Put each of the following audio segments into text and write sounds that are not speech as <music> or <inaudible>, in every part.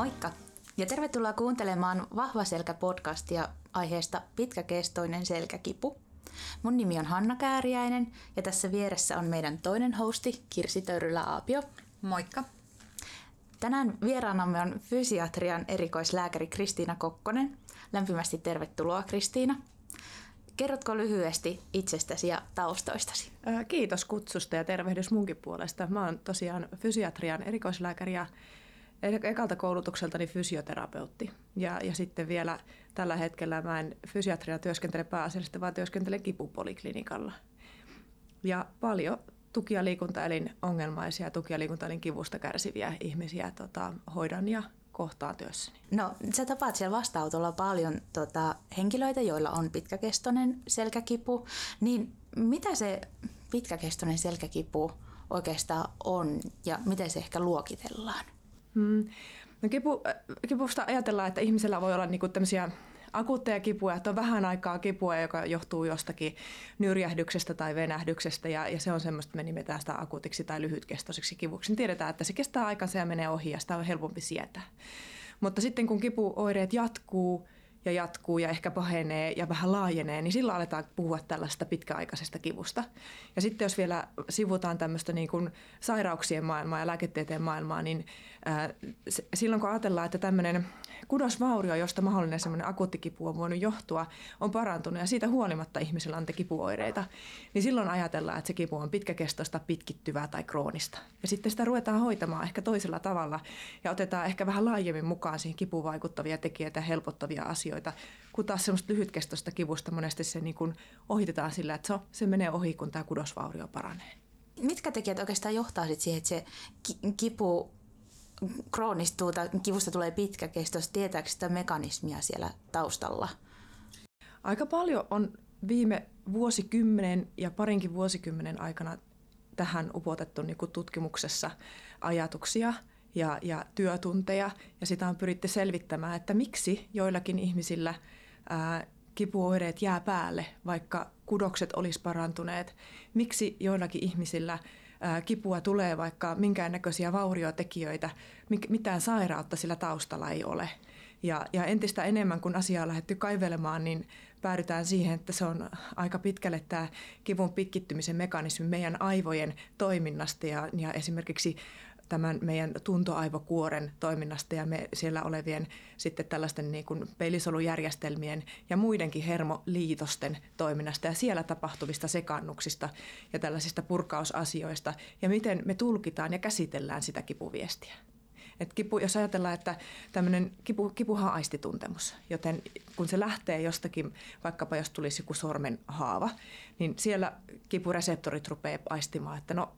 Moikka ja tervetuloa kuuntelemaan Vahva selkä-podcastia aiheesta Pitkäkestoinen selkäkipu. Mun nimi on Hanna Kääriäinen ja tässä vieressä on meidän toinen hosti Kirsi Töyrylä-Aapio. Moikka. Tänään vieraanamme on fysiatrian erikoislääkäri Kristiina Kokkonen. Lämpimästi tervetuloa Kristiina. Kerrotko lyhyesti itsestäsi ja taustoistasi? Kiitos kutsusta ja tervehdys munkin puolesta. Mä oon tosiaan fysiatrian erikoislääkäri ja ekalta koulutukseltani fysioterapeutti. Ja, ja sitten vielä tällä hetkellä mä en fysiatriana työskentele pääasiallisesti, vaan työskentelen kipupoliklinikalla. Ja paljon tuki- ja liikuntaelin ongelmaisia, tuki- ja liikuntaelin kivusta kärsiviä ihmisiä tota, hoidan ja kohtaan työssäni. No, sä tapaat siellä vastaanotolla paljon tota, henkilöitä, joilla on pitkäkestoinen selkäkipu. Niin mitä se pitkäkestoinen selkäkipu oikeastaan on ja miten se ehkä luokitellaan? Hmm. No kipu, äh, kipusta ajatellaan, että ihmisellä voi olla niinku tämmöisiä akuutteja kipuja, että on vähän aikaa kipua, joka johtuu jostakin nyrjähdyksestä tai venähdyksestä ja, ja se on semmoista, me nimetään sitä akuutiksi tai lyhytkestoiseksi kivuksi. Niin tiedetään, että se kestää aikansa ja menee ohi ja sitä on helpompi sietää. Mutta sitten kun kipuoireet jatkuu, ja jatkuu ja ehkä pahenee ja vähän laajenee, niin silloin aletaan puhua tällaista pitkäaikaisesta kivusta. Ja sitten jos vielä sivutaan tämmöistä niin kuin sairauksien maailmaa ja lääketieteen maailmaa, niin ää, silloin kun ajatellaan, että tämmöinen kudosvaurio, josta mahdollinen semmoinen akuutti kipu on voinut johtua, on parantunut ja siitä huolimatta ihmisellä on kipuoireita, niin silloin ajatellaan, että se kipu on pitkäkestoista, pitkittyvää tai kroonista. Ja sitten sitä ruvetaan hoitamaan ehkä toisella tavalla ja otetaan ehkä vähän laajemmin mukaan siihen kipuun vaikuttavia tekijöitä helpottavia asioita, kun taas semmoista lyhytkestoista kivusta monesti se niin kuin ohitetaan sillä, että se, se menee ohi, kun tämä kudosvaurio paranee. Mitkä tekijät oikeastaan johtaa siihen, että se kipu kroonistuu tai kivusta tulee pitkäkestois, tietääkö sitä mekanismia siellä taustalla? Aika paljon on viime vuosikymmenen ja parinkin vuosikymmenen aikana tähän upotettu niin kuin tutkimuksessa ajatuksia ja, ja työtunteja, ja sitä on pyritty selvittämään, että miksi joillakin ihmisillä ää, kipuoireet jää päälle, vaikka kudokset olisi parantuneet. Miksi joillakin ihmisillä kipua tulee, vaikka minkäännäköisiä vauriotekijöitä, mitään sairautta sillä taustalla ei ole. Ja, ja entistä enemmän, kun asiaa on lähdetty kaivelemaan, niin päädytään siihen, että se on aika pitkälle tämä kivun pitkittymisen mekanismi meidän aivojen toiminnasta ja, ja esimerkiksi tämän meidän tuntoaivokuoren toiminnasta ja me siellä olevien sitten tällaisten niin kuin peilisolujärjestelmien ja muidenkin hermoliitosten toiminnasta ja siellä tapahtuvista sekannuksista ja tällaisista purkausasioista ja miten me tulkitaan ja käsitellään sitä kipuviestiä. Et kipu, jos ajatellaan, että tämmöinen kipu, kipuhan on aistituntemus, joten kun se lähtee jostakin, vaikkapa jos tulisi joku sormen haava, niin siellä kipureseptorit rupeaa aistimaan, että no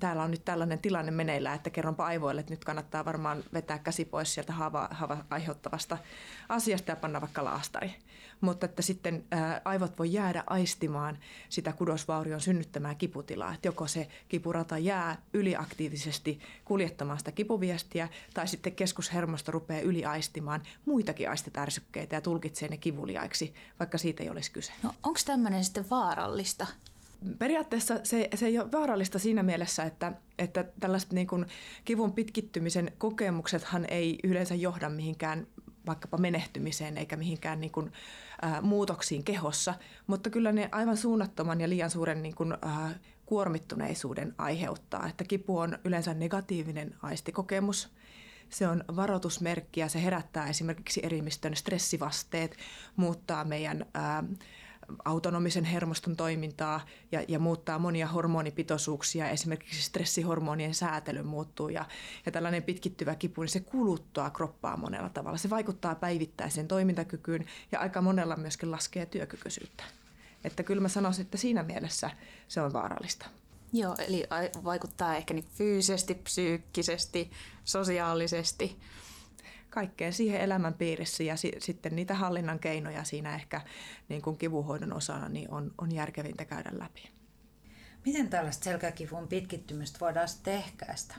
täällä on nyt tällainen tilanne meneillään, että kerronpa aivoille, että nyt kannattaa varmaan vetää käsi pois sieltä haava, haava aiheuttavasta asiasta ja panna vaikka laastari. Mutta että sitten ää, aivot voi jäädä aistimaan sitä kudosvaurion synnyttämää kiputilaa, että joko se kipurata jää yliaktiivisesti kuljettamaan sitä kipuviestiä tai sitten keskushermosto rupeaa yliaistimaan muitakin aistitärsykkeitä ja tulkitsee ne kivuliaiksi, vaikka siitä ei olisi kyse. No onko tämmöinen sitten vaarallista? Periaatteessa se, se ei ole vaarallista siinä mielessä, että, että tällaiset niin kuin kivun pitkittymisen kokemuksethan ei yleensä johda mihinkään vaikkapa menehtymiseen eikä mihinkään niin kuin, ä, muutoksiin kehossa, mutta kyllä ne aivan suunnattoman ja liian suuren niin kuin, ä, kuormittuneisuuden aiheuttaa. Että kipu on yleensä negatiivinen aistikokemus. Se on varoitusmerkki ja se herättää esimerkiksi erimistön stressivasteet, muuttaa meidän ä, autonomisen hermoston toimintaa ja, ja muuttaa monia hormonipitoisuuksia. Esimerkiksi stressihormonien säätely muuttuu ja, ja tällainen pitkittyvä kipu, niin se kuluttaa kroppaa monella tavalla. Se vaikuttaa päivittäiseen toimintakykyyn ja aika monella myöskin laskee työkykyisyyttä. Että kyllä mä sanoisin, että siinä mielessä se on vaarallista. Joo, eli vaikuttaa ehkä niin fyysisesti, psyykkisesti, sosiaalisesti kaikkeen siihen elämän piirissä ja si- sitten niitä hallinnan keinoja siinä ehkä niin kuin kivuhoidon osana niin on, on järkevintä käydä läpi. Miten tällaista selkäkivun pitkittymistä voidaan sitten ehkäistä?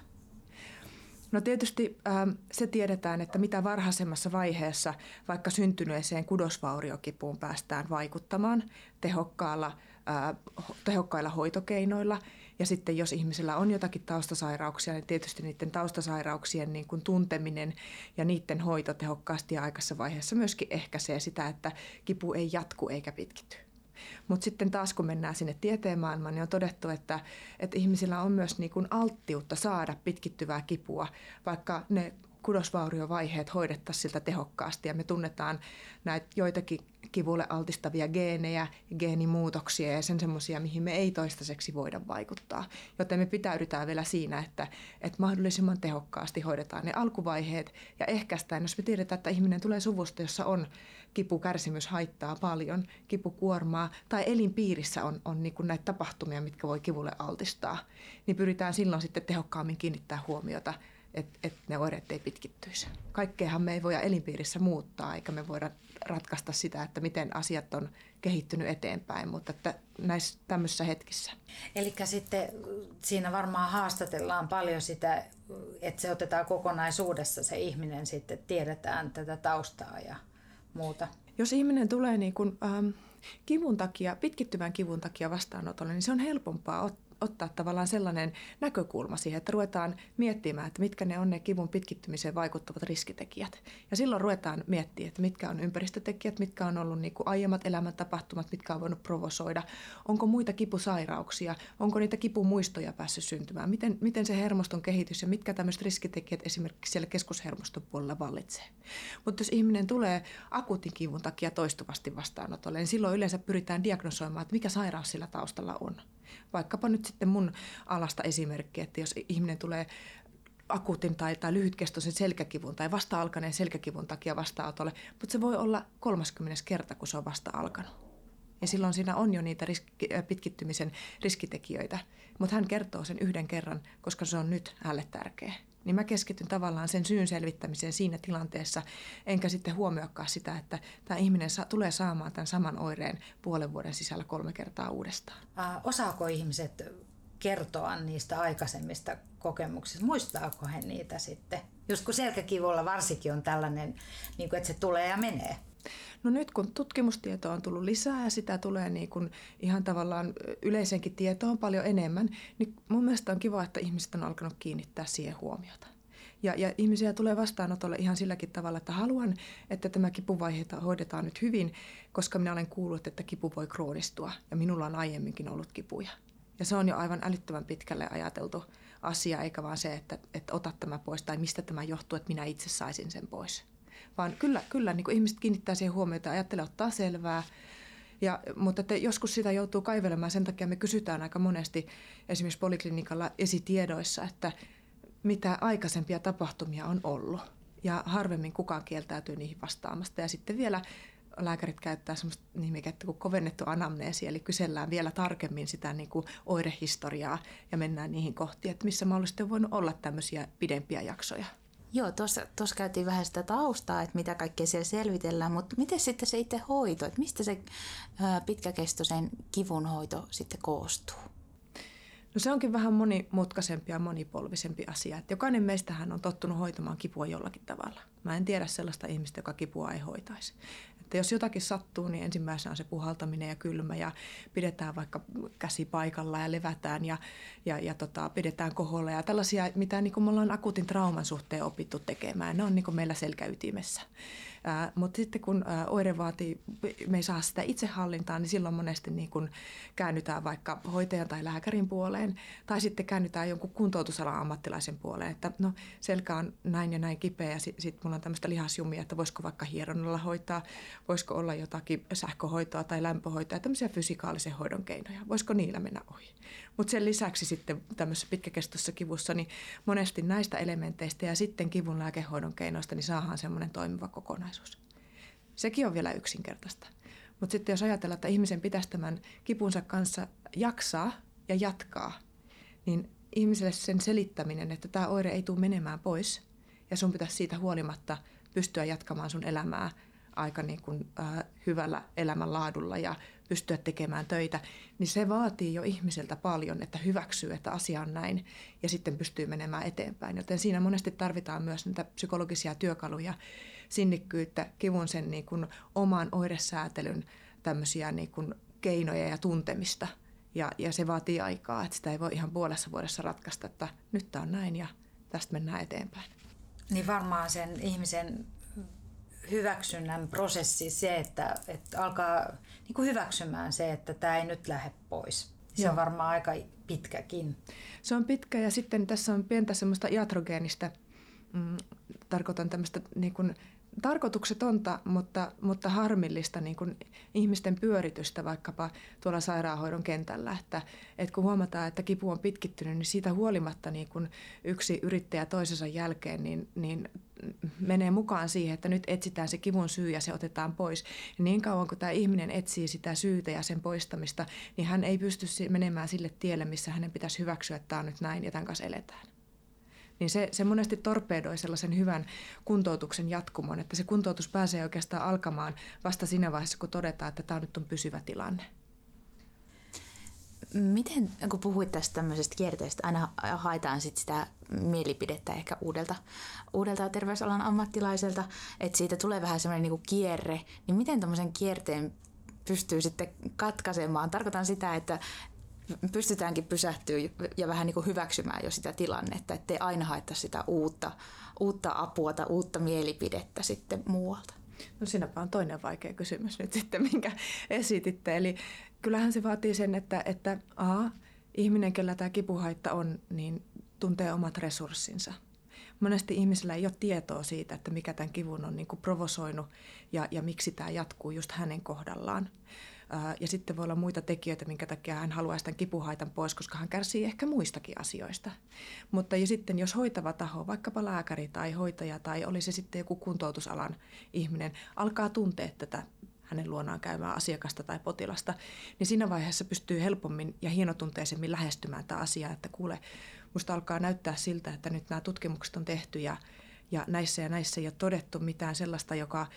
No tietysti ähm, se tiedetään, että mitä varhaisemmassa vaiheessa vaikka syntyneeseen kudosvauriokipuun päästään vaikuttamaan tehokkaalla, äh, tehokkailla hoitokeinoilla. Ja sitten jos ihmisellä on jotakin taustasairauksia, niin tietysti niiden taustasairauksien niin kuin tunteminen ja niiden hoito tehokkaasti ja aikaisessa vaiheessa myöskin ehkäisee sitä, että kipu ei jatku eikä pitkity. Mutta sitten taas kun mennään sinne tieteen maailmaan, niin on todettu, että, että ihmisillä on myös niin kuin alttiutta saada pitkittyvää kipua, vaikka ne kudosvauriovaiheet hoidettaisiin siltä tehokkaasti ja me tunnetaan näitä joitakin kivulle altistavia geenejä, geenimuutoksia ja sen semmoisia, mihin me ei toistaiseksi voida vaikuttaa. Joten me pitäydytään vielä siinä, että, että mahdollisimman tehokkaasti hoidetaan ne alkuvaiheet ja ehkäistään, jos me tiedetään, että ihminen tulee suvusta, jossa on kipu, kärsimys haittaa paljon, kipukuormaa tai elinpiirissä on, on niin kuin näitä tapahtumia, mitkä voi kivulle altistaa, niin pyritään silloin sitten tehokkaammin kiinnittää huomiota että et ne oireet ei pitkittyisi. Kaikkeahan me ei voida elinpiirissä muuttaa, eikä me voida ratkaista sitä, että miten asiat on kehittynyt eteenpäin, mutta että näissä tämmöisissä hetkissä. Eli sitten siinä varmaan haastatellaan paljon sitä, että se otetaan kokonaisuudessa se ihminen sitten, tiedetään tätä taustaa ja muuta. Jos ihminen tulee niin kuin, ähm, kivun takia, pitkittyvän kivun takia vastaanotolle, niin se on helpompaa ottaa ottaa tavallaan sellainen näkökulma siihen, että ruvetaan miettimään, että mitkä ne on ne kivun pitkittymiseen vaikuttavat riskitekijät. Ja silloin ruvetaan miettimään, että mitkä on ympäristötekijät, mitkä on ollut niin kuin aiemmat elämäntapahtumat, mitkä on voinut provosoida. Onko muita kipusairauksia, onko niitä kipumuistoja päässyt syntymään, miten, miten se hermoston kehitys ja mitkä tämmöiset riskitekijät esimerkiksi siellä keskushermoston puolella vallitsee. Mutta jos ihminen tulee akuutin kivun takia toistuvasti vastaanotolle, niin silloin yleensä pyritään diagnosoimaan, että mikä sairaus sillä taustalla on vaikkapa nyt sitten mun alasta esimerkki, että jos ihminen tulee akuutin tai, tai lyhytkestoisen selkäkivun tai vasta alkaneen selkäkivun takia vastaanotolle, mutta se voi olla 30 kerta, kun se on vasta alkanut. Ja silloin siinä on jo niitä riski, pitkittymisen riskitekijöitä, mutta hän kertoo sen yhden kerran, koska se on nyt hänelle tärkeä niin mä keskityn tavallaan sen syyn selvittämiseen siinä tilanteessa, enkä sitten huomioikaan sitä, että tämä ihminen sa- tulee saamaan tämän saman oireen puolen vuoden sisällä kolme kertaa uudestaan. Äh, osaako ihmiset kertoa niistä aikaisemmista kokemuksista? Muistaako he niitä sitten? Just kun selkäkivulla varsinkin on tällainen, niin kuin, että se tulee ja menee. No nyt kun tutkimustietoa on tullut lisää ja sitä tulee niin kuin ihan tavallaan yleisenkin tietoon paljon enemmän, niin mun mielestä on kiva, että ihmiset on alkanut kiinnittää siihen huomiota. Ja, ja ihmisiä tulee vastaanotolle ihan silläkin tavalla, että haluan, että tämä kipuvaihe hoidetaan nyt hyvin, koska minä olen kuullut, että kipu voi kroonistua ja minulla on aiemminkin ollut kipuja. Ja se on jo aivan älyttömän pitkälle ajateltu asia, eikä vaan se, että, että ota tämä pois tai mistä tämä johtuu, että minä itse saisin sen pois vaan kyllä, kyllä niin kuin ihmiset kiinnittää siihen huomiota ja ajattelee ottaa selvää. Ja, mutta että joskus sitä joutuu kaivelemaan, sen takia me kysytään aika monesti esimerkiksi poliklinikalla esitiedoissa, että mitä aikaisempia tapahtumia on ollut. Ja harvemmin kukaan kieltäytyy niihin vastaamasta. Ja sitten vielä lääkärit käyttää sellaista nimikettä kuin kovennettu anamneesi, eli kysellään vielä tarkemmin sitä niin kuin oirehistoriaa ja mennään niihin kohtiin, että missä mahdollisesti on voinut olla tämmöisiä pidempiä jaksoja. Joo, tuossa käytiin vähän sitä taustaa, että mitä kaikkea siellä selvitellään, mutta miten sitten se itse hoito, että mistä se pitkäkestoisen kivun hoito sitten koostuu? No se onkin vähän monimutkaisempi ja monipolvisempi asia. Että jokainen meistähän on tottunut hoitamaan kipua jollakin tavalla. Mä en tiedä sellaista ihmistä, joka kipua ei hoitaisi. Että jos jotakin sattuu, niin ensimmäisenä on se puhaltaminen ja kylmä ja pidetään vaikka käsi paikalla ja levätään ja, ja, ja tota, pidetään koholla. Ja tällaisia, mitä niin me ollaan akuutin trauman suhteen opittu tekemään, ne on niin meillä selkäytimessä. Ää, mutta sitten kun ää, oire vaatii, me ei saa sitä itsehallintaa, niin silloin monesti niin kun käännytään vaikka hoitajan tai lääkärin puoleen tai sitten käännytään jonkun kuntoutusalan ammattilaisen puoleen, että no selkä on näin ja näin kipeä ja sitten sit mulla on tämmöistä lihasjumia, että voisiko vaikka hieronnalla hoitaa, voisiko olla jotakin sähköhoitoa tai lämpöhoitoa, tämmöisiä fysikaalisen hoidon keinoja, voisiko niillä mennä ohi. Mutta sen lisäksi sitten tämmöisessä pitkäkestoisessa kivussa, niin monesti näistä elementeistä ja sitten kivun lääkehoidon keinoista, niin saadaan semmoinen toimiva kokonaisuus. Sekin on vielä yksinkertaista. Mutta sitten jos ajatellaan, että ihmisen pitäisi tämän kipunsa kanssa jaksaa ja jatkaa, niin ihmiselle sen selittäminen, että tämä oire ei tule menemään pois ja sun pitäisi siitä huolimatta pystyä jatkamaan sun elämää aika niin kuin, äh, hyvällä elämänlaadulla ja pystyä tekemään töitä, niin se vaatii jo ihmiseltä paljon, että hyväksyy, että asia on näin ja sitten pystyy menemään eteenpäin. Joten siinä monesti tarvitaan myös näitä psykologisia työkaluja, sinnikkyyttä, kivun sen niin kuin oman oiresäätelyn tämmöisiä niin kuin keinoja ja tuntemista. Ja, ja se vaatii aikaa, että sitä ei voi ihan puolessa vuodessa ratkaista, että nyt tämä on näin ja tästä mennään eteenpäin. Niin varmaan sen ihmisen hyväksynnän prosessi se, että, että alkaa niin kuin hyväksymään se, että tämä ei nyt lähde pois. Se Joo. on varmaan aika pitkäkin. Se on pitkä ja sitten tässä on pientä semmoista iatrogeenistä, mm, tarkoitan tämmöistä niin kuin tarkoituksetonta, mutta, mutta harmillista niin kuin ihmisten pyöritystä vaikkapa tuolla sairaanhoidon kentällä. Että, että kun huomataan, että kipu on pitkittynyt, niin siitä huolimatta niin kuin yksi yrittäjä toisensa jälkeen niin, niin menee mukaan siihen, että nyt etsitään se kivun syy ja se otetaan pois. Ja niin kauan kuin tämä ihminen etsii sitä syytä ja sen poistamista, niin hän ei pysty menemään sille tielle, missä hänen pitäisi hyväksyä, että tämä on nyt näin ja tämän kanssa eletään niin se, se monesti torpedoi sellaisen hyvän kuntoutuksen jatkumon, että se kuntoutus pääsee oikeastaan alkamaan vasta siinä vaiheessa, kun todetaan, että tämä nyt on pysyvä tilanne. Miten, kun puhuit tästä tämmöisestä kierteestä, aina haetaan sit sitä mielipidettä ehkä uudelta, uudelta terveysalan ammattilaiselta, että siitä tulee vähän semmoinen niin kierre, niin miten tämmöisen kierteen pystyy sitten katkaisemaan? Tarkoitan sitä, että pystytäänkin pysähtyä ja vähän niin kuin hyväksymään jo sitä tilannetta, ettei aina haeta sitä uutta, uutta apua tai uutta mielipidettä sitten muualta. No sinäpä on toinen vaikea kysymys nyt sitten, minkä esititte. Eli kyllähän se vaatii sen, että, että a, ihminen, kellä tämä kipuhaitta on, niin tuntee omat resurssinsa. Monesti ihmisillä ei ole tietoa siitä, että mikä tämän kivun on niin kuin provosoinut ja, ja miksi tämä jatkuu just hänen kohdallaan. Ja sitten voi olla muita tekijöitä, minkä takia hän haluaa tämän kipuhaitan pois, koska hän kärsii ehkä muistakin asioista. Mutta ja sitten jos hoitava taho, vaikkapa lääkäri tai hoitaja tai oli se sitten joku kuntoutusalan ihminen, alkaa tuntea tätä hänen luonaan käymään asiakasta tai potilasta, niin siinä vaiheessa pystyy helpommin ja hienotunteisemmin lähestymään tätä asiaa, että kuule, musta alkaa näyttää siltä, että nyt nämä tutkimukset on tehty ja ja näissä ja näissä ei ole todettu mitään sellaista, joka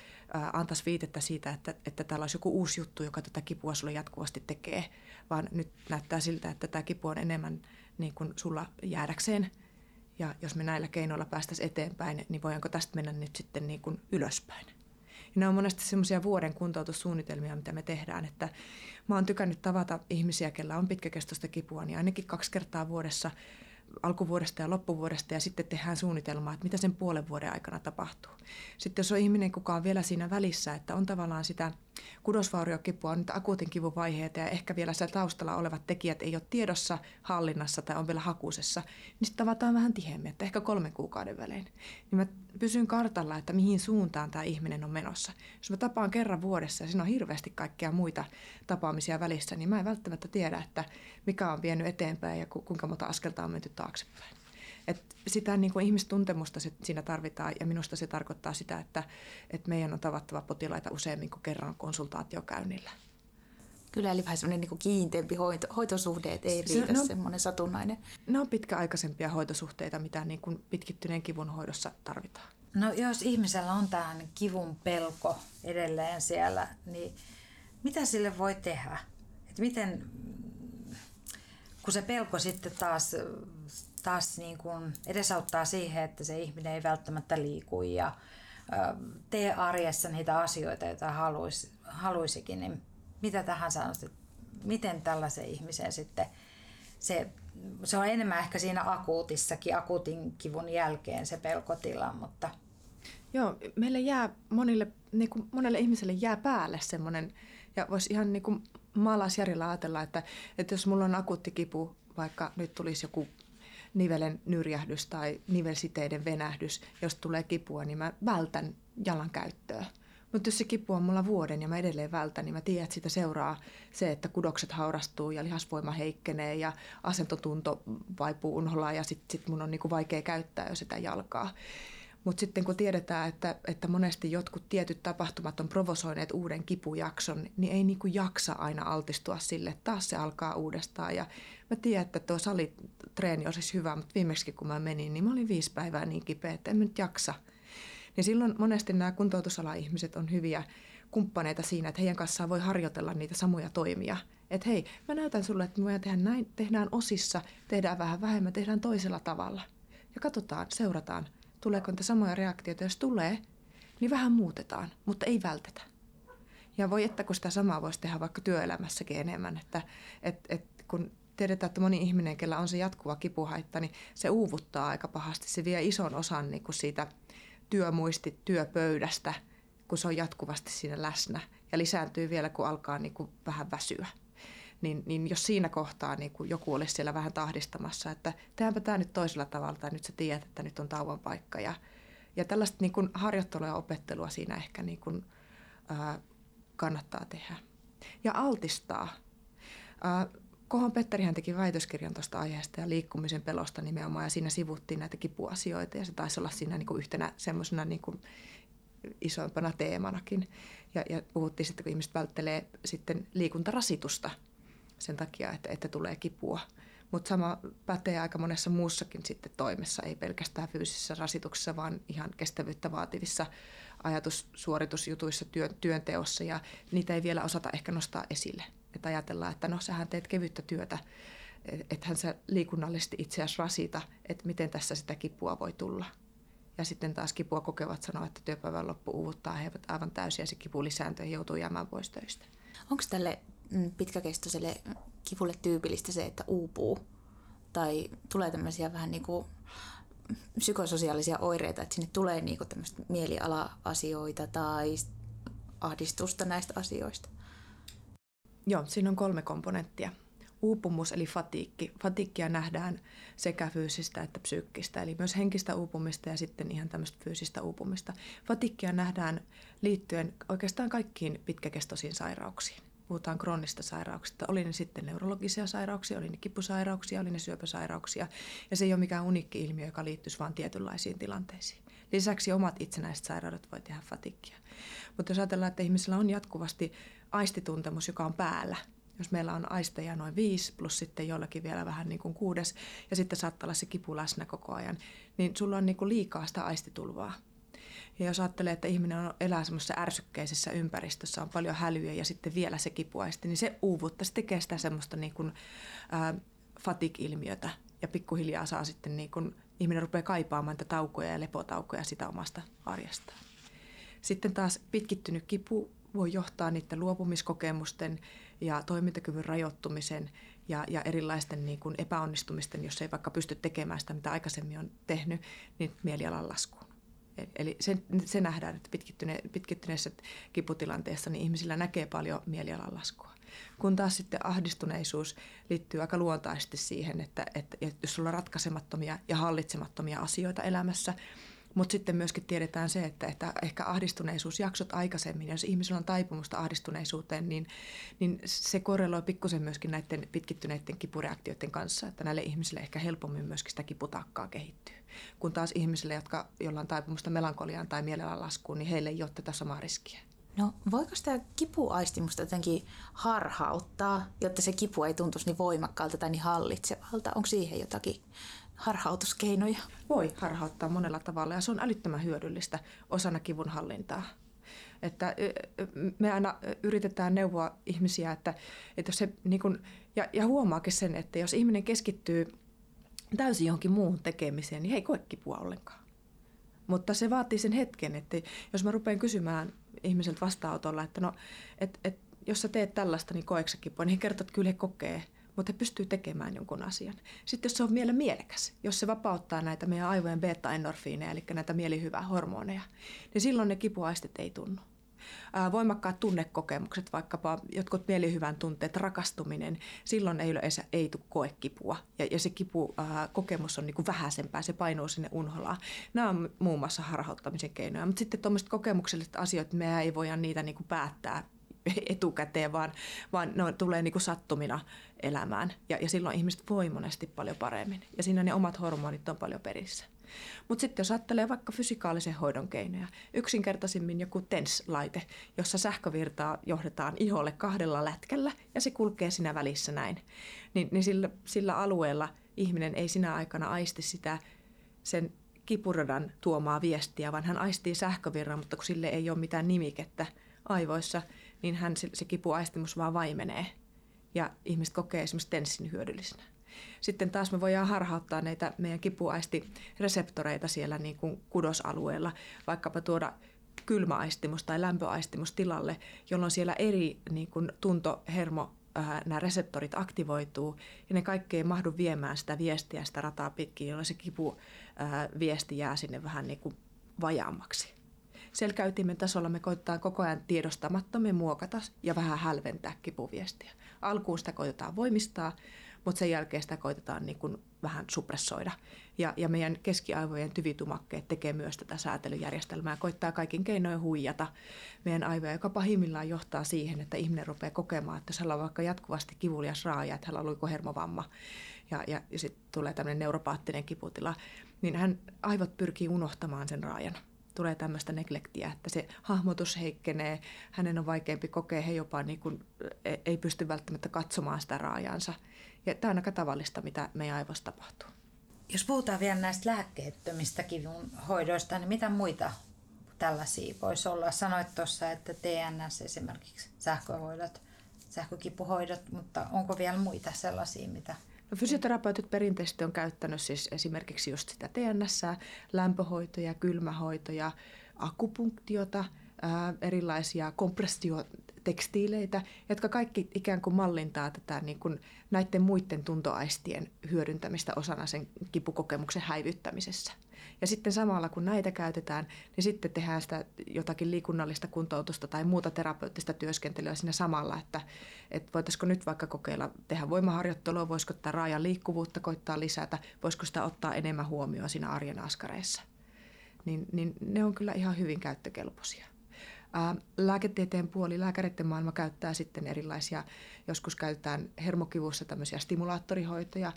antaisi viitettä siitä, että, että täällä olisi joku uusi juttu, joka tätä kipua sulle jatkuvasti tekee, vaan nyt näyttää siltä, että tämä kipu on enemmän niin kuin sulla jäädäkseen. Ja jos me näillä keinoilla päästäisiin eteenpäin, niin voidaanko tästä mennä nyt sitten niin kuin ylöspäin. Ja ne on monesti semmoisia vuoden kuntoutussuunnitelmia, mitä me tehdään, että mä oon tykännyt tavata ihmisiä, kellä on pitkäkestoista kipua, niin ainakin kaksi kertaa vuodessa – alkuvuodesta ja loppuvuodesta ja sitten tehdään suunnitelmaa, että mitä sen puolen vuoden aikana tapahtuu. Sitten jos on ihminen, kuka on vielä siinä välissä, että on tavallaan sitä kudosvauriokipua, on nyt akuutin kivun vaiheita ja ehkä vielä siellä taustalla olevat tekijät ei ole tiedossa, hallinnassa tai on vielä hakusessa, niin sitten tavataan vähän tihemmin, että ehkä kolmen kuukauden välein. Niin mä pysyn kartalla, että mihin suuntaan tämä ihminen on menossa. Jos mä tapaan kerran vuodessa ja siinä on hirveästi kaikkia muita tapaamisia välissä, niin mä en välttämättä tiedä, että mikä on vienyt eteenpäin ja kuinka monta askelta on menty taaksepäin. Et sitä niin kuin ihmistuntemusta se, siinä tarvitaan ja minusta se tarkoittaa sitä, että, että meidän on tavattava potilaita useammin kuin kerran konsultaatiokäynnillä. Kyllä, eli vähän semmoinen niin kiinteämpi hoito, hoitosuhde, että ei riitä no, semmoinen satunnainen. Ne on pitkäaikaisempia hoitosuhteita, mitä niin kuin pitkittyneen kivun hoidossa tarvitaan. No jos ihmisellä on tämä kivun pelko edelleen siellä, niin mitä sille voi tehdä? Et miten, kun se pelko sitten taas, taas niin kuin edesauttaa siihen, että se ihminen ei välttämättä liiku ja tee arjessa niitä asioita, joita haluaisi, haluaisikin, niin mitä tähän sanoisit? Miten tällaisen ihmisen sitten se, se on enemmän ehkä siinä akuutissakin, akuutin kivun jälkeen se pelkotila, mutta... Joo, meille jää monille, niin kuin monelle ihmiselle jää päälle semmoinen, ja voisi ihan niin kuin maalaisjärjellä ajatella, että, että jos mulla on akuutti kipu, vaikka nyt tulisi joku nivelen nyrjähdys tai nivelsiteiden venähdys, jos tulee kipua, niin mä vältän jalan käyttöä. Mutta jos se kipu on mulla vuoden ja mä edelleen vältän, niin mä tiedän, että siitä seuraa se, että kudokset haurastuu ja lihasvoima heikkenee ja asentotunto vaipuu unholaan ja sitten sit mun on niinku vaikea käyttää jo sitä jalkaa. Mutta sitten kun tiedetään, että, että monesti jotkut tietyt tapahtumat on provosoineet uuden kipujakson, niin ei niinku jaksa aina altistua sille, että taas se alkaa uudestaan. Ja mä tiedän, että tuo salitreeni olisi hyvä, mutta viimeksi kun mä menin, niin mä olin viisi päivää niin kipeä, että en mä nyt jaksa – niin silloin monesti nämä kuntoutusala-ihmiset on hyviä kumppaneita siinä, että heidän kanssaan voi harjoitella niitä samoja toimia. Että hei, mä näytän sulle, että me voidaan tehdä näin, tehdään osissa, tehdään vähän vähemmän, tehdään toisella tavalla. Ja katsotaan, seurataan, tuleeko niitä samoja reaktioita. Jos tulee, niin vähän muutetaan, mutta ei vältetä. Ja voi että kun sitä samaa voisi tehdä vaikka työelämässäkin enemmän, että et, et, kun tiedetään, että moni ihminen, kellä on se jatkuva kipuhaitta, niin se uuvuttaa aika pahasti. Se vie ison osan niin kuin siitä työmuisti työpöydästä, kun se on jatkuvasti siinä läsnä. Ja lisääntyy vielä, kun alkaa niin kuin vähän väsyä. Niin, niin jos siinä kohtaa niin kuin joku olisi siellä vähän tahdistamassa, että tehdäänpä tämä nyt toisella tavalla, tai nyt sä tiedät, että nyt on tauon paikka. Ja, ja tällaista niin kuin harjoittelua ja opettelua siinä ehkä niin kuin, ää, kannattaa tehdä. Ja altistaa. Ää, Kohon Petterihän teki väitöskirjan tuosta aiheesta ja liikkumisen pelosta nimenomaan, ja siinä sivuttiin näitä kipuasioita, ja se taisi olla siinä niin kuin yhtenä semmoisena niin kuin isoimpana teemanakin. Ja, ja puhuttiin sitten, kun ihmiset välttelee sitten liikuntarasitusta sen takia, että, että tulee kipua. Mutta sama pätee aika monessa muussakin sitten toimessa, ei pelkästään fyysisessä rasituksessa, vaan ihan kestävyyttä vaativissa ajatussuoritusjutuissa, työn, työnteossa, ja niitä ei vielä osata ehkä nostaa esille. Että ajatellaan, että no sähän teet kevyttä työtä, ethän sä liikunnallisesti itseäsi rasita, että miten tässä sitä kipua voi tulla. Ja sitten taas kipua kokevat sanoo, että työpäivän loppu uuvuttaa heidät aivan täysin ja se kipu lisääntyy ja joutuu jäämään pois töistä. Onko tälle mm, pitkäkestoiselle kivulle tyypillistä se, että uupuu? Tai tulee tämmöisiä vähän niin kuin psykososiaalisia oireita, että sinne tulee niin kuin tämmöistä mieliala-asioita tai ahdistusta näistä asioista? Joo, siinä on kolme komponenttia. Uupumus eli fatiikki. Fatiikkia nähdään sekä fyysistä että psyykkistä, eli myös henkistä uupumista ja sitten ihan tämmöistä fyysistä uupumista. Fatiikkia nähdään liittyen oikeastaan kaikkiin pitkäkestoisiin sairauksiin. Puhutaan kroonista sairauksista. Oli ne sitten neurologisia sairauksia, oli ne kipusairauksia, oli ne syöpäsairauksia. Ja se ei ole mikään unikki ilmiö, joka liittyisi vain tietynlaisiin tilanteisiin. Lisäksi omat itsenäiset sairaudet voi tehdä fatikkia. Mutta jos ajatellaan, että ihmisellä on jatkuvasti aistituntemus, joka on päällä, jos meillä on aisteja noin viisi, plus sitten jollakin vielä vähän niin kuin kuudes, ja sitten saattaa olla se kipu läsnä koko ajan, niin sulla on niin kuin liikaa sitä aistitulvaa. Ja jos ajattelee, että ihminen on, elää semmoisessa ärsykkeisessä ympäristössä, on paljon hälyä ja sitten vielä se kipuaisti, niin se uuvuttaa, se tekee sitä semmoista niin kuin, ää, fatig-ilmiötä ja pikkuhiljaa saa sitten niin kuin, ihminen rupeaa kaipaamaan taukoja ja lepotaukoja sitä omasta arjestaan. Sitten taas pitkittynyt kipu voi johtaa niiden luopumiskokemusten ja toimintakyvyn rajoittumisen ja, ja erilaisten niin kuin epäonnistumisten, jos ei vaikka pysty tekemään sitä, mitä aikaisemmin on tehnyt, niin mielialan laskuun. Eli se, se nähdään, että pitkittyneen pitkittyneessä kiputilanteessa niin ihmisillä näkee paljon mielialan laskua. Kun taas sitten ahdistuneisuus liittyy aika luontaisesti siihen, että, että, että jos sulla on ratkaisemattomia ja hallitsemattomia asioita elämässä, mutta sitten myöskin tiedetään se, että, että ehkä ahdistuneisuusjaksot aikaisemmin, jos ihmisellä on taipumusta ahdistuneisuuteen, niin, niin se korreloi pikkusen myöskin näiden pitkittyneiden kipureaktioiden kanssa, että näille ihmisille ehkä helpommin myöskin sitä kiputaakkaa kehittyy. Kun taas ihmisille, jotka jolla on taipumusta melankoliaan tai mielialan laskuun, niin heille ei ole tätä samaa riskiä. No voiko sitä kipuaistimusta jotenkin harhauttaa, jotta se kipu ei tuntuisi niin voimakkaalta tai niin hallitsevalta? Onko siihen jotakin harhautuskeinoja? Voi harhauttaa monella tavalla ja se on älyttömän hyödyllistä osana kivun hallintaa. Että me aina yritetään neuvoa ihmisiä, että, että se, niin kun, ja, ja huomaakin sen, että jos ihminen keskittyy täysin johonkin muuhun tekemiseen, niin he ei koe kipua ollenkaan. Mutta se vaatii sen hetken, että jos mä rupean kysymään ihmiseltä vastaanotolla, että no, et, et, jos sä teet tällaista, niin koeksä kipua, niin he kertovat, että kyllä he kokee – mutta he pystyy tekemään jonkun asian. Sitten jos se on vielä mielekäs, jos se vapauttaa näitä meidän aivojen beta-endorfiineja, eli näitä mielihyvää hormoneja, niin silloin ne kipuaistit ei tunnu. voimakkaat tunnekokemukset, vaikkapa jotkut mielihyvän tunteet, rakastuminen, silloin ei yleensä ei tule koekipua. Ja, ja se kipu, ää, kokemus on niin kuin vähäisempää, se painuu sinne unholaan. Nämä on muun muassa harhauttamisen keinoja. Mutta sitten tuommoiset kokemukselliset asiat, me ei voida niitä niin kuin päättää <laughs> etukäteen, vaan, vaan ne tulee niin kuin sattumina elämään. Ja, ja silloin ihmiset voi monesti paljon paremmin. Ja siinä ne omat hormonit on paljon perissä. Mutta sitten jos ajattelee vaikka fysikaalisen hoidon keinoja, yksinkertaisimmin joku TENS-laite, jossa sähkövirtaa johdetaan iholle kahdella lätkällä ja se kulkee siinä välissä näin, niin, niin sillä, sillä alueella ihminen ei sinä aikana aisti sitä sen kipuradan tuomaa viestiä, vaan hän aistii sähkövirran, mutta kun sille ei ole mitään nimikettä, aivoissa, niin hän, se, se kipuaistimus vaan vaimenee. Ja ihmiset kokee esimerkiksi tenssin hyödyllisenä. Sitten taas me voidaan harhauttaa näitä meidän kipuaistireseptoreita siellä niin kuin kudosalueella, vaikkapa tuoda kylmäaistimus tai lämpöaistimus tilalle, jolloin siellä eri niin kuin tunto, hermo, nämä reseptorit aktivoituu ja ne kaikki ei mahdu viemään sitä viestiä sitä rataa pitkin, jolloin se kipu viesti jää sinne vähän niin kuin vajaammaksi. Selkäytimen tasolla me koitetaan koko ajan tiedostamattomien muokata ja vähän hälventää kipuviestiä. Alkuun sitä koitetaan voimistaa, mutta sen jälkeen sitä koitetaan niin kuin vähän suppressoida. Ja, ja meidän keskiaivojen tyvitumakkeet tekee myös tätä säätelyjärjestelmää, koittaa kaikin keinoin huijata meidän aivoja, joka pahimmillaan johtaa siihen, että ihminen rupeaa kokemaan, että jos hänellä on vaikka jatkuvasti kivulias raaja, että hänellä on luikohermovamma ja, ja, ja sitten tulee tämmöinen neuropaattinen kiputila, niin hän aivot pyrkii unohtamaan sen raajan tulee tämmöistä neglektiä, että se hahmotus heikkenee, hänen on vaikeampi kokea, he jopa niin kuin, e, ei pysty välttämättä katsomaan sitä raajansa. Ja tämä on aika tavallista, mitä meidän aivoissa tapahtuu. Jos puhutaan vielä näistä lääkkeettömistä kivun hoidoista, niin mitä muita tällaisia voisi olla? Sanoit tuossa, että TNS esimerkiksi sähköhoidot, sähkökipuhoidot, mutta onko vielä muita sellaisia, mitä No, fysioterapeutit perinteisesti on käyttänyt siis esimerkiksi just sitä TNS, lämpöhoitoja, kylmähoitoja, akupunktiota, ää, erilaisia kompressiotekstiileitä, jotka kaikki ikään kuin mallintaa tätä niin kuin näiden muiden tuntoaistien hyödyntämistä osana sen kipukokemuksen häivyttämisessä. Ja sitten samalla kun näitä käytetään, niin sitten tehdään sitä jotakin liikunnallista kuntoutusta tai muuta terapeuttista työskentelyä siinä samalla, että, että voitaisiko nyt vaikka kokeilla tehdä voimaharjoittelua, voisiko tätä raajan liikkuvuutta koittaa lisätä, voisiko sitä ottaa enemmän huomioon siinä arjen askareissa. Niin, niin ne on kyllä ihan hyvin käyttökelpoisia. Lääketieteen puoli, lääkäreiden maailma käyttää sitten erilaisia, joskus käytetään hermokivussa tämmöisiä stimulaattorihoitoja,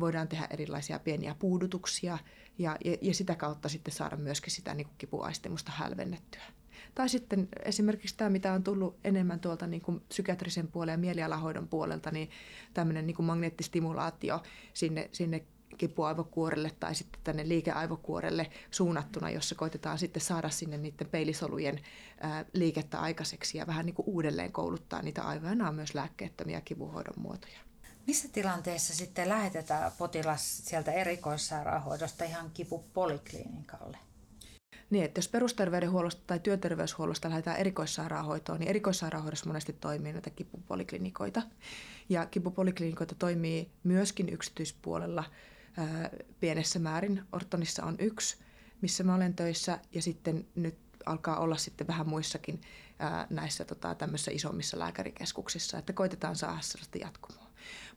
voidaan tehdä erilaisia pieniä puudutuksia ja, ja, ja sitä kautta sitten saada myöskin sitä niin kuin kipuaistimusta hälvennettyä. Tai sitten esimerkiksi tämä, mitä on tullut enemmän tuolta niin kuin psykiatrisen puolen ja mielialahoidon puolelta, niin tämmöinen niin kuin magneettistimulaatio sinne, sinne kipuaivokuorelle tai sitten tänne liikeaivokuorelle suunnattuna, jossa koitetaan sitten saada sinne niiden peilisolujen liikettä aikaiseksi ja vähän niin kuin uudelleen kouluttaa niitä aivoja. Nämä on myös lääkkeettömiä kivuhoidon muotoja. Missä tilanteessa sitten lähetetään potilas sieltä erikoissairaanhoidosta ihan kipupoliklinikalle? Niin, että jos perusterveydenhuollosta tai työterveyshuollosta lähdetään erikoissairaanhoitoon, niin erikoissairaanhoidossa monesti toimii näitä kipupoliklinikoita. Ja kipupoliklinikoita toimii myöskin yksityispuolella pienessä määrin. Ortonissa on yksi, missä mä olen töissä, ja sitten nyt alkaa olla sitten vähän muissakin näissä tota, isommissa lääkärikeskuksissa, että koitetaan saada sellaista jatkumoa.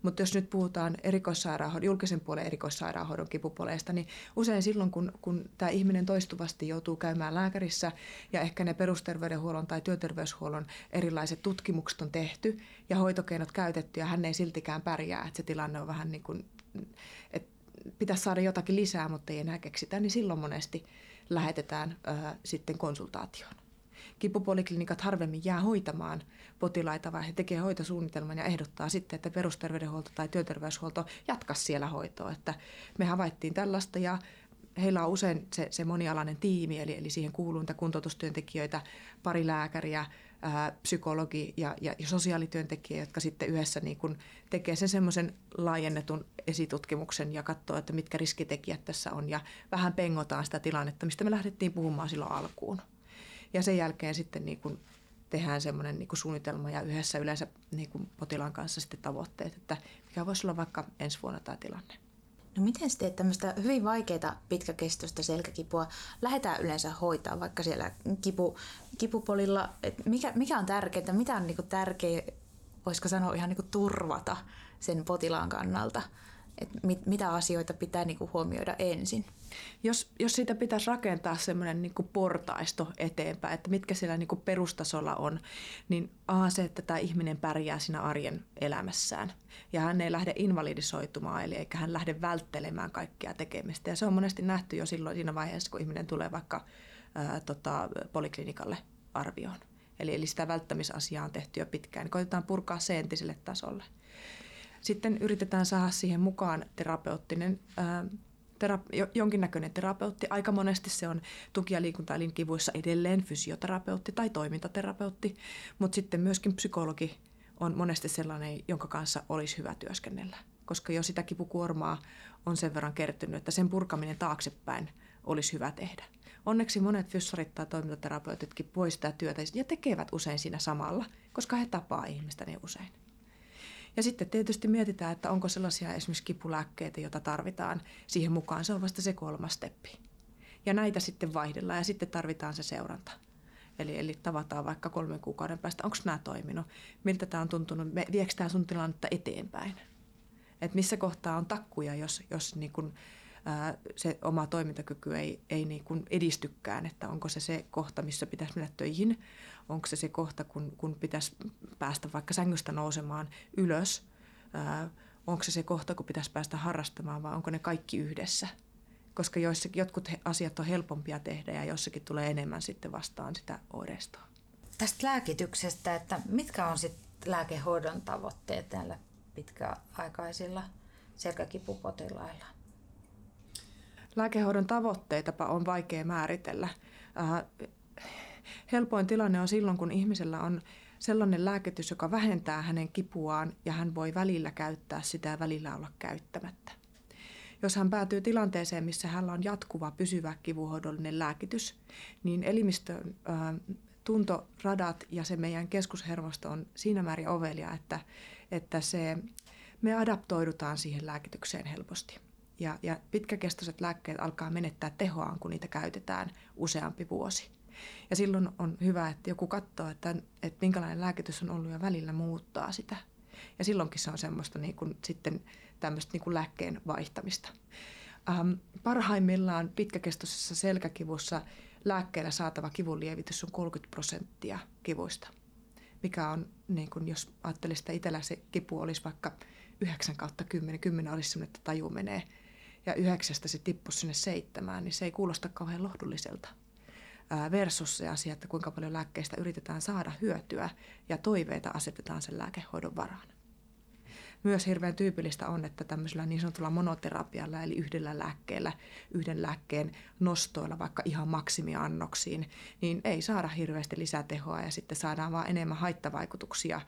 Mutta jos nyt puhutaan erikoissairaanhoidon, julkisen puolen erikoissairaanhoidon kipupoleista, niin usein silloin, kun, kun tämä ihminen toistuvasti joutuu käymään lääkärissä ja ehkä ne perusterveydenhuollon tai työterveyshuollon erilaiset tutkimukset on tehty ja hoitokeinot käytetty ja hän ei siltikään pärjää, että se tilanne on vähän niin kuin, että pitäisi saada jotakin lisää, mutta ei enää keksitä, niin silloin monesti lähetetään ö, sitten konsultaatioon kipupoliklinikat harvemmin jää hoitamaan potilaita, vaan he tekevät hoitosuunnitelman ja ehdottaa sitten, että perusterveydenhuolto tai työterveyshuolto jatkaisi siellä hoitoa. Että me havaittiin tällaista ja heillä on usein se, se monialainen tiimi, eli, eli siihen kuuluu niitä kuntoutustyöntekijöitä, pari lääkäriä, ää, psykologi ja, ja, ja sosiaalityöntekijä, jotka sitten yhdessä niin kun tekee sen semmoisen laajennetun esitutkimuksen ja katsoo, että mitkä riskitekijät tässä on ja vähän pengotaan sitä tilannetta, mistä me lähdettiin puhumaan silloin alkuun. Ja sen jälkeen sitten niin kuin tehdään semmoinen niin kuin suunnitelma ja yhdessä yleensä niin kuin potilaan kanssa sitten tavoitteet, että mikä voisi olla vaikka ensi vuonna tämä tilanne. No miten sitten tämmöistä hyvin vaikeaa pitkäkestoista selkäkipua lähdetään yleensä hoitaa vaikka siellä kipu, kipupolilla? Et mikä, mikä on tärkeää, mitä on niinku tärkeää, voisiko sanoa ihan niinku turvata sen potilaan kannalta? Et mit, mitä asioita pitää niinku huomioida ensin? Jos, jos siitä pitäisi rakentaa semmoinen niin portaisto eteenpäin, että mitkä siellä niin perustasolla on, niin A se, että tämä ihminen pärjää siinä arjen elämässään. Ja hän ei lähde invalidisoitumaan, eli eikä hän lähde välttelemään kaikkia tekemistä. Ja se on monesti nähty jo silloin siinä vaiheessa, kun ihminen tulee vaikka ää, tota, poliklinikalle arvioon. Eli, eli sitä välttämisasiaa on tehty jo pitkään. Niin koitetaan purkaa se entiselle tasolle. Sitten yritetään saada siihen mukaan terapeuttinen ää, tera- jonkinnäköinen terapeutti. Aika monesti se on tuki- ja liikuntaelinkivuissa edelleen fysioterapeutti tai toimintaterapeutti, mutta sitten myöskin psykologi on monesti sellainen, jonka kanssa olisi hyvä työskennellä. Koska jo sitä kipukuormaa on sen verran kertynyt, että sen purkaminen taaksepäin olisi hyvä tehdä. Onneksi monet fyssarit tai toimintaterapeutitkin voi sitä työtä ja tekevät usein siinä samalla, koska he tapaa ihmistä niin usein. Ja sitten tietysti mietitään, että onko sellaisia esimerkiksi kipulääkkeitä, joita tarvitaan siihen mukaan. Se on vasta se kolmas steppi. Ja näitä sitten vaihdellaan ja sitten tarvitaan se seuranta. Eli, eli tavataan vaikka kolmen kuukauden päästä, onko nämä toiminut, miltä tämä on tuntunut, viekö tämä sun tilannetta eteenpäin. Et missä kohtaa on takkuja, jos, jos niin kun, ää, se oma toimintakyky ei, ei niin kun edistykään, että onko se se kohta, missä pitäisi mennä töihin, onko se se kohta, kun, kun pitäisi päästä vaikka sängystä nousemaan ylös, ää, onko se se kohta, kun pitäisi päästä harrastamaan vai onko ne kaikki yhdessä. Koska joissakin jotkut asiat on helpompia tehdä ja jossakin tulee enemmän sitten vastaan sitä oireistoa. Tästä lääkityksestä, että mitkä on sitten lääkehoidon tavoitteet näillä pitkäaikaisilla selkäkipupotilailla? Lääkehoidon tavoitteita on vaikea määritellä. Äh, helpoin tilanne on silloin, kun ihmisellä on sellainen lääkitys, joka vähentää hänen kipuaan ja hän voi välillä käyttää sitä ja välillä olla käyttämättä. Jos hän päätyy tilanteeseen, missä hänellä on jatkuva pysyvä kivuhoidollinen lääkitys, niin elimistön äh, tuntoradat ja se meidän keskushermosto on siinä määrin ovelia, että, että se, me adaptoidutaan siihen lääkitykseen helposti. Ja, ja pitkäkestoiset lääkkeet alkaa menettää tehoaan, kun niitä käytetään useampi vuosi. Ja silloin on hyvä, että joku katsoo, että, että minkälainen lääkitys on ollut ja välillä muuttaa sitä. Ja silloinkin se on semmoista niin kuin, sitten tämmöistä niin kuin lääkkeen vaihtamista. Ähm, parhaimmillaan pitkäkestoisessa selkäkivussa lääkkeellä saatava kivunlievitys on 30 prosenttia kivuista, mikä on, niin kuin jos ajattelisi, että itsellä se kipu olisi vaikka 9 kautta 10, 10 olisi sellainen, että taju menee, ja yhdeksästä se tippuisi sinne seitsemään, niin se ei kuulosta kauhean lohdulliselta versus se asia, että kuinka paljon lääkkeistä yritetään saada hyötyä ja toiveita asetetaan sen lääkehoidon varaan. Myös hirveän tyypillistä on, että tämmöisellä niin sanotulla monoterapialla eli yhdellä lääkkeellä, yhden lääkkeen nostoilla vaikka ihan maksimiannoksiin, niin ei saada hirveästi lisätehoa ja sitten saadaan vaan enemmän haittavaikutuksia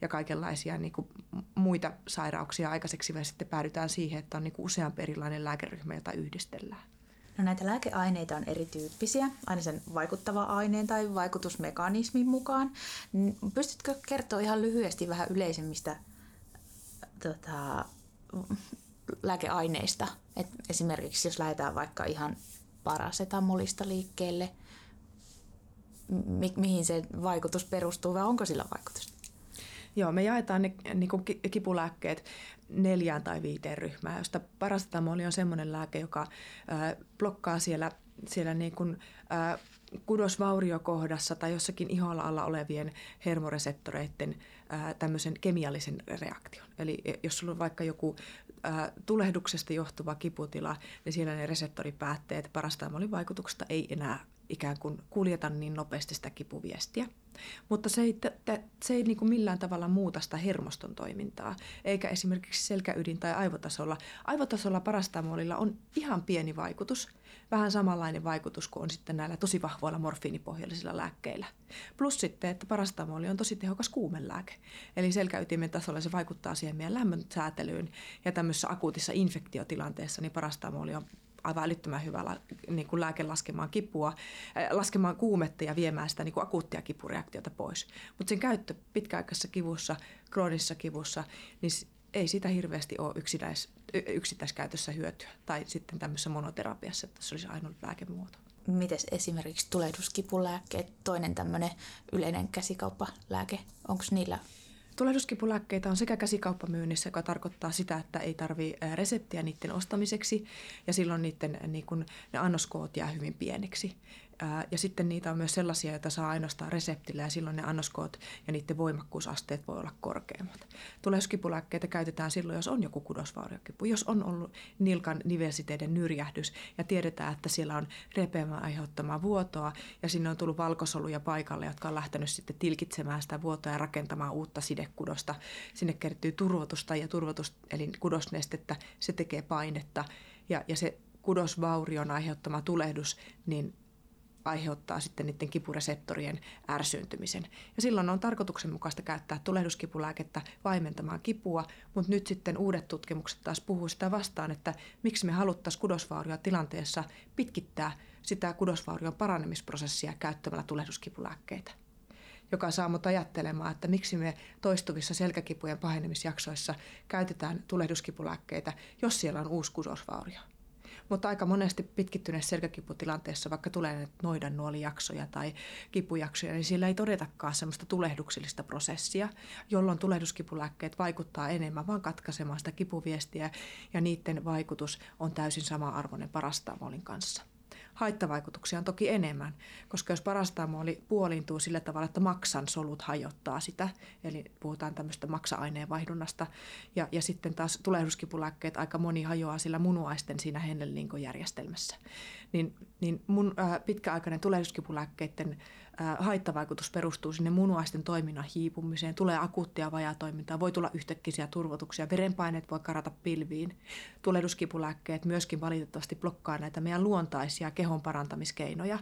ja kaikenlaisia niin kuin muita sairauksia aikaiseksi ja sitten päädytään siihen, että on niin kuin useampi erilainen lääkeryhmä, jota yhdistellään. No näitä lääkeaineita on erityyppisiä, aina sen vaikuttava aineen tai vaikutusmekanismin mukaan. Pystytkö kertoa ihan lyhyesti vähän yleisemmistä tota, lääkeaineista? Et esimerkiksi jos lähdetään vaikka ihan parasetamolista liikkeelle, mi- mihin se vaikutus perustuu vai onko sillä vaikutusta? Joo, me jaetaan ne niin kuin kipulääkkeet neljään tai viiteen ryhmään, josta parasetamoli on semmoinen lääke, joka äh, blokkaa siellä, siellä niin kuin, äh, kudosvauriokohdassa tai jossakin iholla alla olevien hermoreseptoreiden äh, tämmöisen kemiallisen reaktion. Eli e, jos sulla on vaikka joku äh, tulehduksesta johtuva kiputila, niin siellä ne reseptoripäätteet parasetamolin vaikutuksesta ei enää ikään kuin kuljeta niin nopeasti sitä kipuviestiä. Mutta se ei, te, se ei niin kuin millään tavalla muuta sitä hermoston toimintaa, eikä esimerkiksi selkäydin tai aivotasolla. Aivotasolla parastamolilla on ihan pieni vaikutus, vähän samanlainen vaikutus kuin on sitten näillä tosi vahvoilla morfiinipohjallisilla lääkkeillä. Plus sitten, että parastamoli on tosi tehokas kuumelääke. Eli selkäytimen tasolla se vaikuttaa siihen meidän lämmön säätelyyn ja tämmöisessä akuutissa infektiotilanteessa niin parastamoli on aivan älyttömän hyvä niin kuin lääke laskemaan kipua, äh, laskemaan kuumetta ja viemään sitä niin kuin akuuttia kipureaktiota pois. Mutta sen käyttö pitkäaikaisessa kivussa, kroonisessa kivussa, niin ei sitä hirveästi ole yksinäis, yksittäiskäytössä hyötyä. Tai sitten tämmöisessä monoterapiassa, että se olisi ainoa lääkemuoto. Miten esimerkiksi tulehduskipulääkkeet, toinen tämmöinen yleinen käsikauppalääke, onko niillä Tulehduskipulääkkeitä on sekä käsikauppamyynnissä, joka tarkoittaa sitä, että ei tarvitse reseptiä niiden ostamiseksi ja silloin niiden, niin kun, ne annoskoot jää hyvin pieniksi. Ja sitten niitä on myös sellaisia, joita saa ainoastaan reseptillä ja silloin ne annoskoot ja niiden voimakkuusasteet voi olla korkeammat. Tulehduskipulääkkeitä käytetään silloin, jos on joku kudosvauriokipu, jos on ollut nilkan nivelsiteiden nyrjähdys ja tiedetään, että siellä on repeämän aiheuttamaa vuotoa ja sinne on tullut valkosoluja paikalle, jotka on lähtenyt sitten tilkitsemään sitä vuotoa ja rakentamaan uutta sidekudosta. Sinne kertyy turvotusta ja turvotus, eli kudosnestettä, se tekee painetta ja, ja se kudosvaurion aiheuttama tulehdus, niin aiheuttaa sitten niiden kipureseptorien ärsyyntymisen. Ja silloin on tarkoituksenmukaista käyttää tulehduskipulääkettä vaimentamaan kipua, mutta nyt sitten uudet tutkimukset taas puhuu sitä vastaan, että miksi me haluttaisiin kudosvaurioa tilanteessa pitkittää sitä kudosvaurion paranemisprosessia käyttämällä tulehduskipulääkkeitä joka saa mut ajattelemaan, että miksi me toistuvissa selkäkipujen pahenemisjaksoissa käytetään tulehduskipulääkkeitä, jos siellä on uusi kudosvaurio. Mutta aika monesti pitkittyneessä selkäkiputilanteessa, vaikka tulee noidan nuolijaksoja tai kipujaksoja, niin siellä ei todetakaan semmoista tulehduksellista prosessia, jolloin tulehduskipulääkkeet vaikuttaa enemmän vaan katkaisemaan sitä kipuviestiä ja niiden vaikutus on täysin sama-arvoinen parastamolin kanssa. Haittavaikutuksia on toki enemmän, koska jos parastamoli puoliintuu sillä tavalla, että maksan solut hajottaa sitä, eli puhutaan tämmöistä maksa-aineen vaihdunnasta, ja, ja sitten taas tulehduskipulääkkeet aika moni hajoaa sillä munuaisten siinä hennellinkojärjestelmässä, niin, niin mun äh, pitkäaikainen tulehduskipulääkkeiden haittavaikutus perustuu sinne munuaisten toiminnan hiipumiseen, tulee akuuttia vajatoimintaa, voi tulla yhtäkkiä turvotuksia, verenpaineet voi karata pilviin. Tulehduskipulääkkeet myöskin valitettavasti blokkaa näitä meidän luontaisia kehon parantamiskeinoja,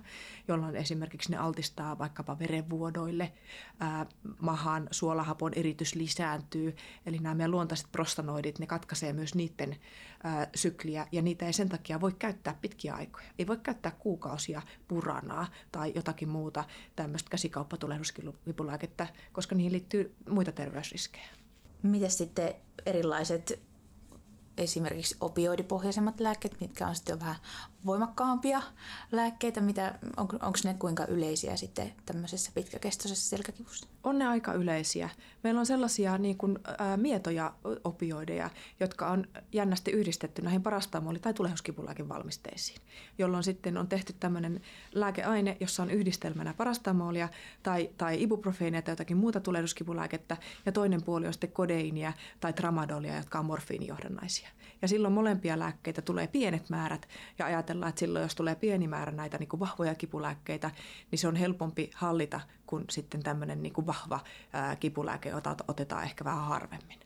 jolloin esimerkiksi ne altistaa vaikkapa verenvuodoille, ää, mahan suolahapon eritys lisääntyy, eli nämä meidän luontaiset prostanoidit, ne katkaisee myös niiden ää, sykliä ja niitä ei sen takia voi käyttää pitkiä aikoja. Ei voi käyttää kuukausia puranaa tai jotakin muuta tämmöistä käsikauppatulehduskipulääkettä, koska niihin liittyy muita terveysriskejä. Miten sitten erilaiset esimerkiksi opioidipohjaisemmat lääkkeet, mitkä on sitten vähän voimakkaampia lääkkeitä, mitä, on, onko ne kuinka yleisiä sitten tämmöisessä pitkäkestoisessa selkäkivussa? On ne aika yleisiä. Meillä on sellaisia niin kuin, ää, mietoja opioideja, jotka on jännästi yhdistetty näihin parastamoli- tai valmisteisiin, jolloin sitten on tehty tämmöinen lääkeaine, jossa on yhdistelmänä parastamolia tai, tai ibuprofeenia tai jotakin muuta tulehduskipulääkettä, ja toinen puoli on sitten kodeinia tai tramadolia, jotka on morfiinijohdannaisia. Ja silloin molempia lääkkeitä tulee pienet määrät ja ajatellaan, että silloin jos tulee pieni määrä näitä niin kuin vahvoja kipulääkkeitä, niin se on helpompi hallita kuin sitten tämmöinen niin kuin vahva ää, kipulääke, otetaan ehkä vähän harvemmin.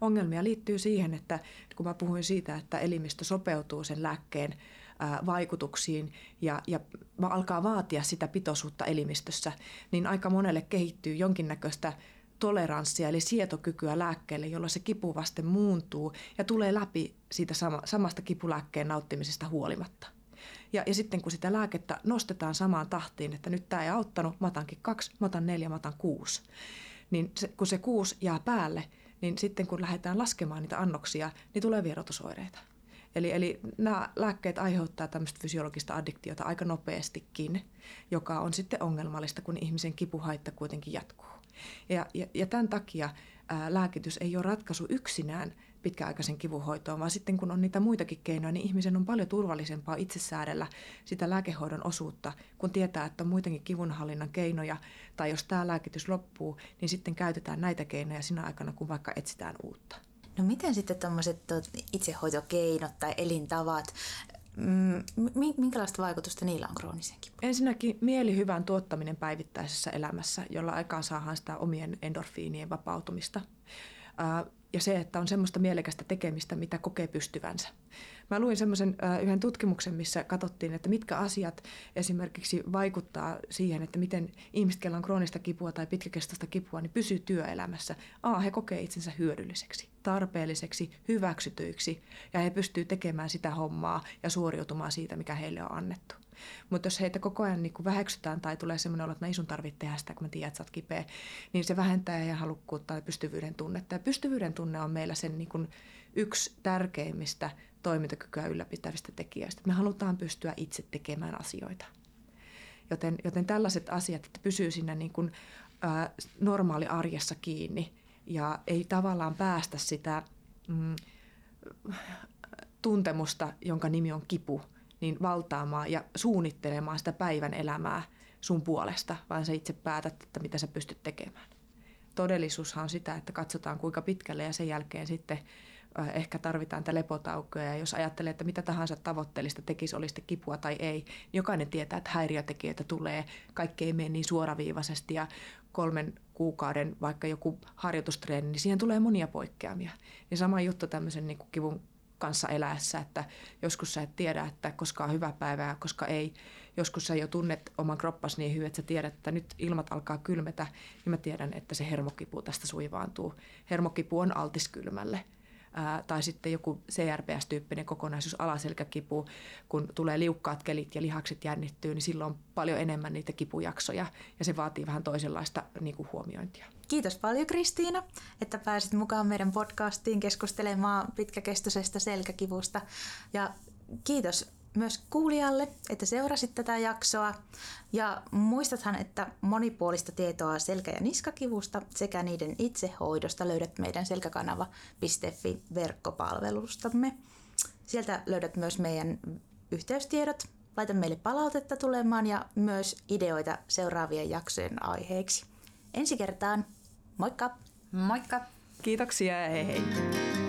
Ongelmia liittyy siihen, että kun mä puhuin siitä, että elimistö sopeutuu sen lääkkeen vaikutuksiin ja, ja alkaa vaatia sitä pitoisuutta elimistössä, niin aika monelle kehittyy jonkinnäköistä toleranssia eli sietokykyä lääkkeelle, jolla se kipuvaste muuntuu ja tulee läpi siitä sama, samasta kipulääkkeen nauttimisesta huolimatta. Ja, ja sitten kun sitä lääkettä nostetaan samaan tahtiin, että nyt tämä ei auttanut, mä otankin kaksi, mä otan neljä, mä otan kuusi, niin se, kun se kuusi jää päälle, niin sitten kun lähdetään laskemaan niitä annoksia, niin tulee vierotusoireita. Eli, eli nämä lääkkeet aiheuttaa tämmöistä fysiologista addiktiota aika nopeastikin, joka on sitten ongelmallista, kun ihmisen kipuhaitta kuitenkin jatkuu. Ja, ja, ja tämän takia ää, lääkitys ei ole ratkaisu yksinään pitkäaikaisen kivuhoitoon, vaan sitten kun on niitä muitakin keinoja, niin ihmisen on paljon turvallisempaa itse säädellä sitä lääkehoidon osuutta, kun tietää, että on muitakin kivunhallinnan keinoja, tai jos tämä lääkitys loppuu, niin sitten käytetään näitä keinoja sinä aikana, kun vaikka etsitään uutta. No miten sitten tuommoiset itsehoitokeinot tai elintavat, Mm, minkälaista vaikutusta niillä on krooniseen kipuun? Ensinnäkin mielihyvän tuottaminen päivittäisessä elämässä, jolla aikaan saadaan sitä omien endorfiinien vapautumista. Ja se, että on semmoista mielekästä tekemistä, mitä kokee pystyvänsä. Mä luin semmoisen yhden tutkimuksen, missä katsottiin, että mitkä asiat esimerkiksi vaikuttaa siihen, että miten ihmiset, on kroonista kipua tai pitkäkestoista kipua, niin pysyy työelämässä. A, he kokee itsensä hyödylliseksi, tarpeelliseksi, hyväksytyiksi ja he pystyy tekemään sitä hommaa ja suoriutumaan siitä, mikä heille on annettu. Mutta jos heitä koko ajan niin väheksytään tai tulee semmoinen olo, että ei sun tarvitse tehdä sitä, kun mä tiedän, että sä oot kipeä, niin se vähentää ja halukkuutta ja pystyvyyden tunnetta. Ja pystyvyyden tunne on meillä sen niin yksi tärkeimmistä toimintakykyä ylläpitävistä tekijöistä. Me halutaan pystyä itse tekemään asioita. Joten, joten tällaiset asiat, että pysyy siinä niin kuin, ä, normaali arjessa kiinni ja ei tavallaan päästä sitä mm, tuntemusta, jonka nimi on kipu, niin valtaamaan ja suunnittelemaan sitä päivän elämää sun puolesta, vaan sä itse päätät, että mitä sä pystyt tekemään. Todellisuushan on sitä, että katsotaan kuinka pitkälle ja sen jälkeen sitten ehkä tarvitaan tätä lepotaukoja. Ja jos ajattelee, että mitä tahansa tavoitteellista tekisi, oli sitten kipua tai ei, niin jokainen tietää, että häiriötekijöitä tulee. Kaikki ei mene niin suoraviivaisesti ja kolmen kuukauden vaikka joku harjoitustreeni, niin siihen tulee monia poikkeamia. Ja sama juttu tämmöisen niin kuin kivun kanssa eläessä, että joskus sä et tiedä, että koska on hyvä päivä koska ei. Joskus sä jo tunnet oman kroppas niin hyvin, että sä tiedät, että nyt ilmat alkaa kylmetä, niin mä tiedän, että se hermokipu tästä suivaantuu. Hermokipu on altis kylmälle ää, tai sitten joku CRPS-tyyppinen kokonaisuus, alaselkäkipu, kun tulee liukkaat kelit ja lihakset jännittyy, niin silloin on paljon enemmän niitä kipujaksoja ja se vaatii vähän toisenlaista niin kuin huomiointia. Kiitos paljon Kristiina, että pääsit mukaan meidän podcastiin keskustelemaan pitkäkestoisesta selkäkivusta. Ja kiitos myös kuulijalle, että seurasit tätä jaksoa. Ja muistathan, että monipuolista tietoa selkä- ja niskakivusta sekä niiden itsehoidosta löydät meidän selkäkanava.fi verkkopalvelustamme. Sieltä löydät myös meidän yhteystiedot. Laita meille palautetta tulemaan ja myös ideoita seuraavien jaksojen aiheiksi. Ensi kertaan, moikka! Moikka! Kiitoksia ja hei hei!